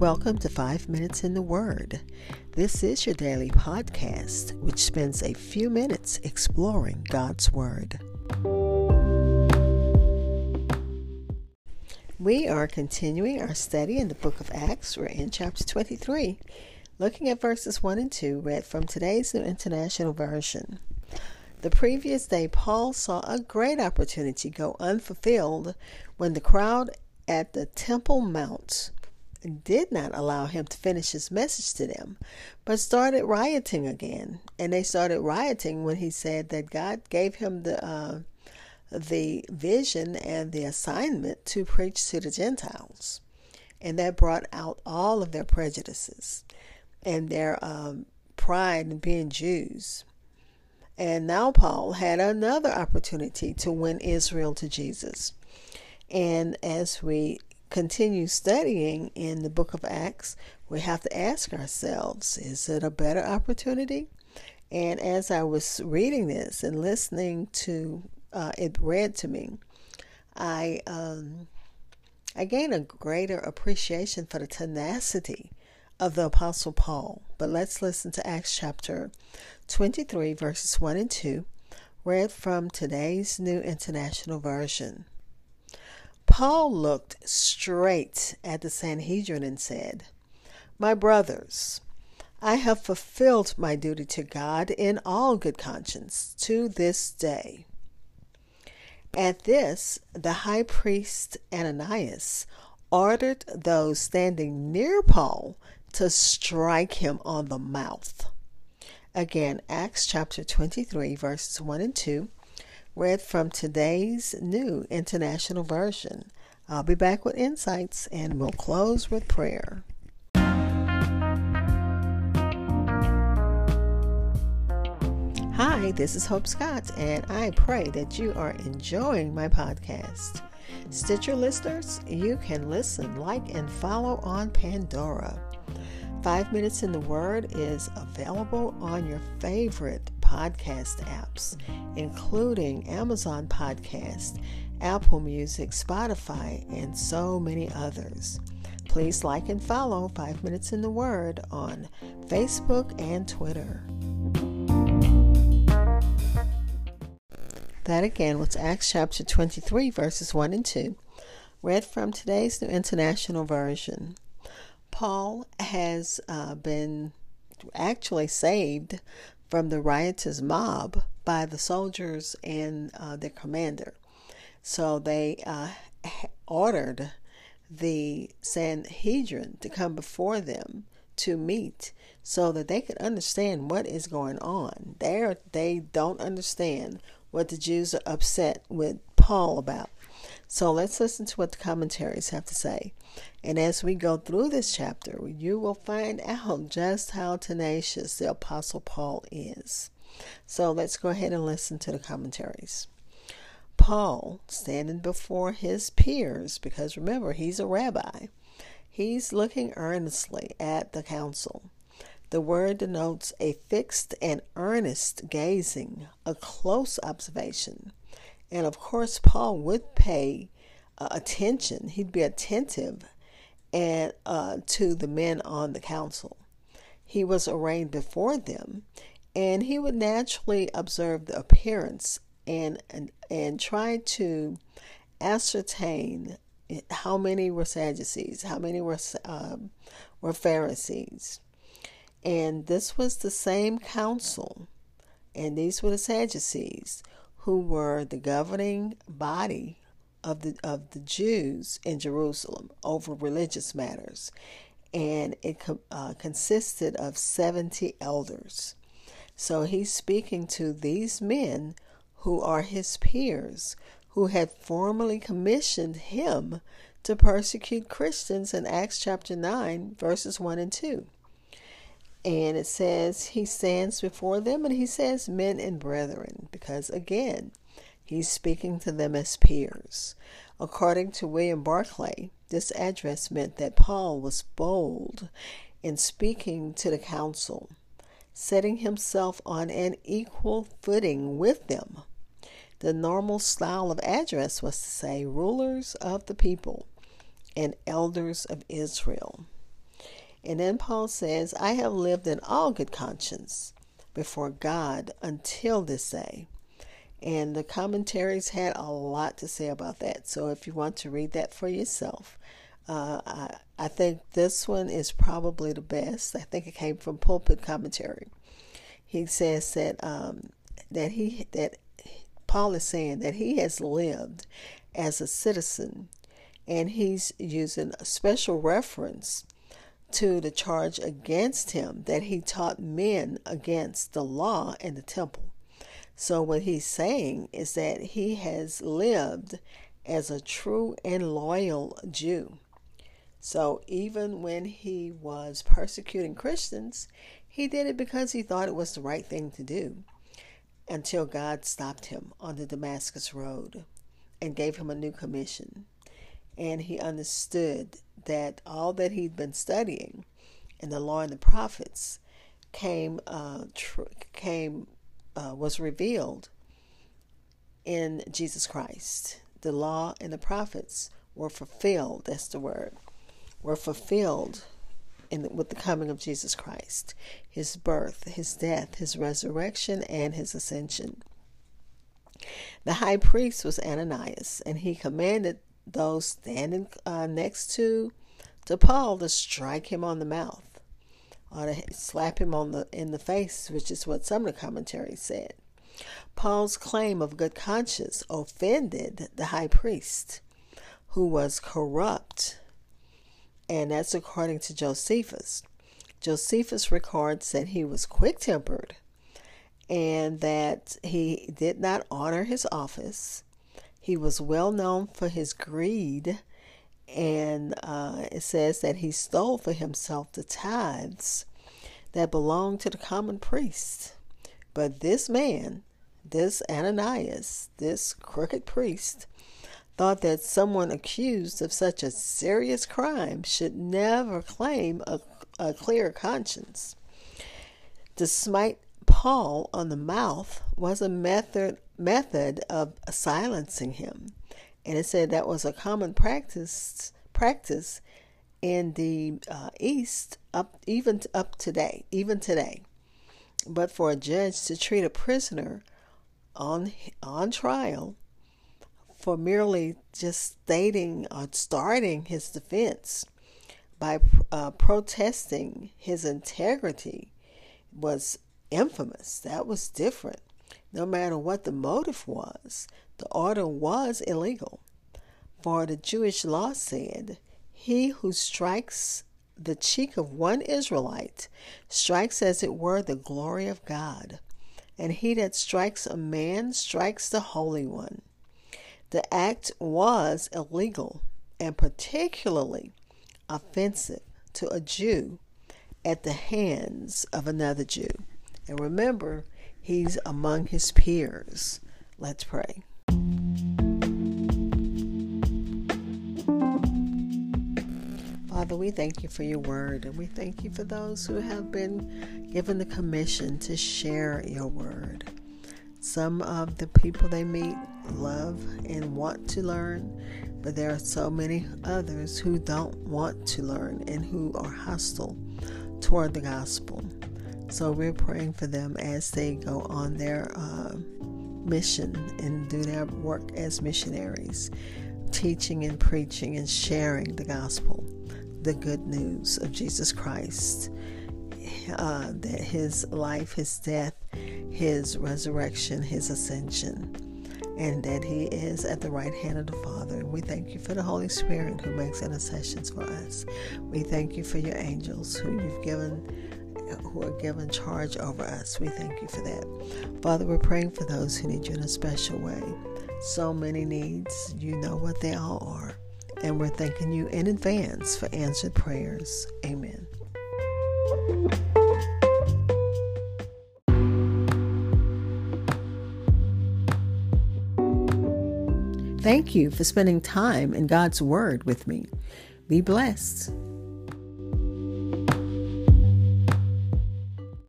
Welcome to Five Minutes in the Word. This is your daily podcast, which spends a few minutes exploring God's Word. We are continuing our study in the book of Acts. We're in chapter 23, looking at verses 1 and 2, read from today's New International Version. The previous day, Paul saw a great opportunity go unfulfilled when the crowd at the Temple Mount did not allow him to finish his message to them, but started rioting again. And they started rioting when he said that God gave him the uh, the vision and the assignment to preach to the Gentiles, and that brought out all of their prejudices and their um, pride in being Jews. And now Paul had another opportunity to win Israel to Jesus. And as we continue studying in the book of Acts, we have to ask ourselves is it a better opportunity? And as I was reading this and listening to uh, it read to me, I um, I gained a greater appreciation for the tenacity of the Apostle Paul. But let's listen to Acts chapter 23, verses 1 and 2, read from today's New International Version. Paul looked straight at the Sanhedrin and said, My brothers, I have fulfilled my duty to God in all good conscience to this day. At this, the high priest Ananias ordered those standing near Paul to strike him on the mouth. Again, Acts chapter 23, verses 1 and 2 read from today's New International Version. I'll be back with insights and we'll close with prayer. Hi, this is Hope Scott, and I pray that you are enjoying my podcast. Stitcher listeners, you can listen, like, and follow on Pandora. Five Minutes in the Word is available on your favorite podcast apps, including Amazon Podcast, Apple Music, Spotify, and so many others. Please like and follow Five Minutes in the Word on Facebook and Twitter. That again was Acts chapter 23, verses 1 and 2, read from today's New International Version. Paul has uh, been actually saved from the riotous mob by the soldiers and uh, their commander. So they uh, ordered the Sanhedrin to come before them to meet so that they could understand what is going on. They they don't understand what the Jews are upset with Paul about. So let's listen to what the commentaries have to say. And as we go through this chapter, you will find out just how tenacious the Apostle Paul is. So let's go ahead and listen to the commentaries. Paul, standing before his peers, because remember, he's a rabbi, he's looking earnestly at the council. The word denotes a fixed and earnest gazing, a close observation. And of course, Paul would pay uh, attention, he'd be attentive and uh, to the men on the council. He was arraigned before them, and he would naturally observe the appearance and and, and try to ascertain how many were Sadducees, how many were um, were Pharisees, and this was the same council, and these were the Sadducees who were the governing body of the of the Jews in Jerusalem over religious matters, and it uh, consisted of seventy elders. So he's speaking to these men who are his peers, who had formerly commissioned him to persecute Christians in Acts chapter 9, verses 1 and 2. And it says, He stands before them and he says, Men and brethren, because again, he's speaking to them as peers. According to William Barclay, this address meant that Paul was bold in speaking to the council, setting himself on an equal footing with them the normal style of address was to say, rulers of the people and elders of Israel. And then Paul says, I have lived in all good conscience before God until this day. And the commentaries had a lot to say about that. So if you want to read that for yourself, uh, I, I think this one is probably the best. I think it came from Pulpit Commentary. He says that um, that he that Paul is saying that he has lived as a citizen, and he's using a special reference to the charge against him that he taught men against the law and the temple. So, what he's saying is that he has lived as a true and loyal Jew. So, even when he was persecuting Christians, he did it because he thought it was the right thing to do until God stopped him on the Damascus Road and gave him a new commission. And he understood that all that he'd been studying in the law and the prophets came uh, tr- came uh, was revealed in Jesus Christ. The law and the prophets were fulfilled. That's the word. Were fulfilled in, with the coming of Jesus Christ, his birth, his death, his resurrection, and his ascension. The high priest was Ananias, and he commanded those standing uh, next to to Paul to strike him on the mouth or to slap him on the in the face, which is what some of the commentaries said. Paul's claim of good conscience offended the high priest, who was corrupt, and that's according to Josephus. Josephus records that he was quick tempered and that he did not honor his office. He was well known for his greed, and uh, it says that he stole for himself the tithes that belonged to the common priests. But this man, this Ananias, this crooked priest, thought that someone accused of such a serious crime should never claim a, a clear conscience. To smite Paul on the mouth was a method method of silencing him, and it said that was a common practice practice in the uh, East up even up today, even today. But for a judge to treat a prisoner on on trial for merely just stating or starting his defense by uh, protesting his integrity was infamous. That was different. No matter what the motive was, the order was illegal. For the Jewish law said, He who strikes the cheek of one Israelite strikes as it were the glory of God, and he that strikes a man strikes the Holy One. The act was illegal and particularly offensive to a Jew at the hands of another Jew. And remember, he's among his peers. Let's pray. Father, we thank you for your word, and we thank you for those who have been given the commission to share your word. Some of the people they meet love and want to learn, but there are so many others who don't want to learn and who are hostile toward the gospel. So we're praying for them as they go on their uh, mission and do their work as missionaries, teaching and preaching and sharing the gospel the good news of Jesus Christ. Uh, that his life, his death, his resurrection, his ascension, and that he is at the right hand of the Father. We thank you for the Holy Spirit who makes intercessions for us. We thank you for your angels who you've given who are given charge over us. We thank you for that. Father, we're praying for those who need you in a special way. So many needs. You know what they all are. And we're thanking you in advance for answered prayers. Amen. Thank you for spending time in God's Word with me. Be blessed.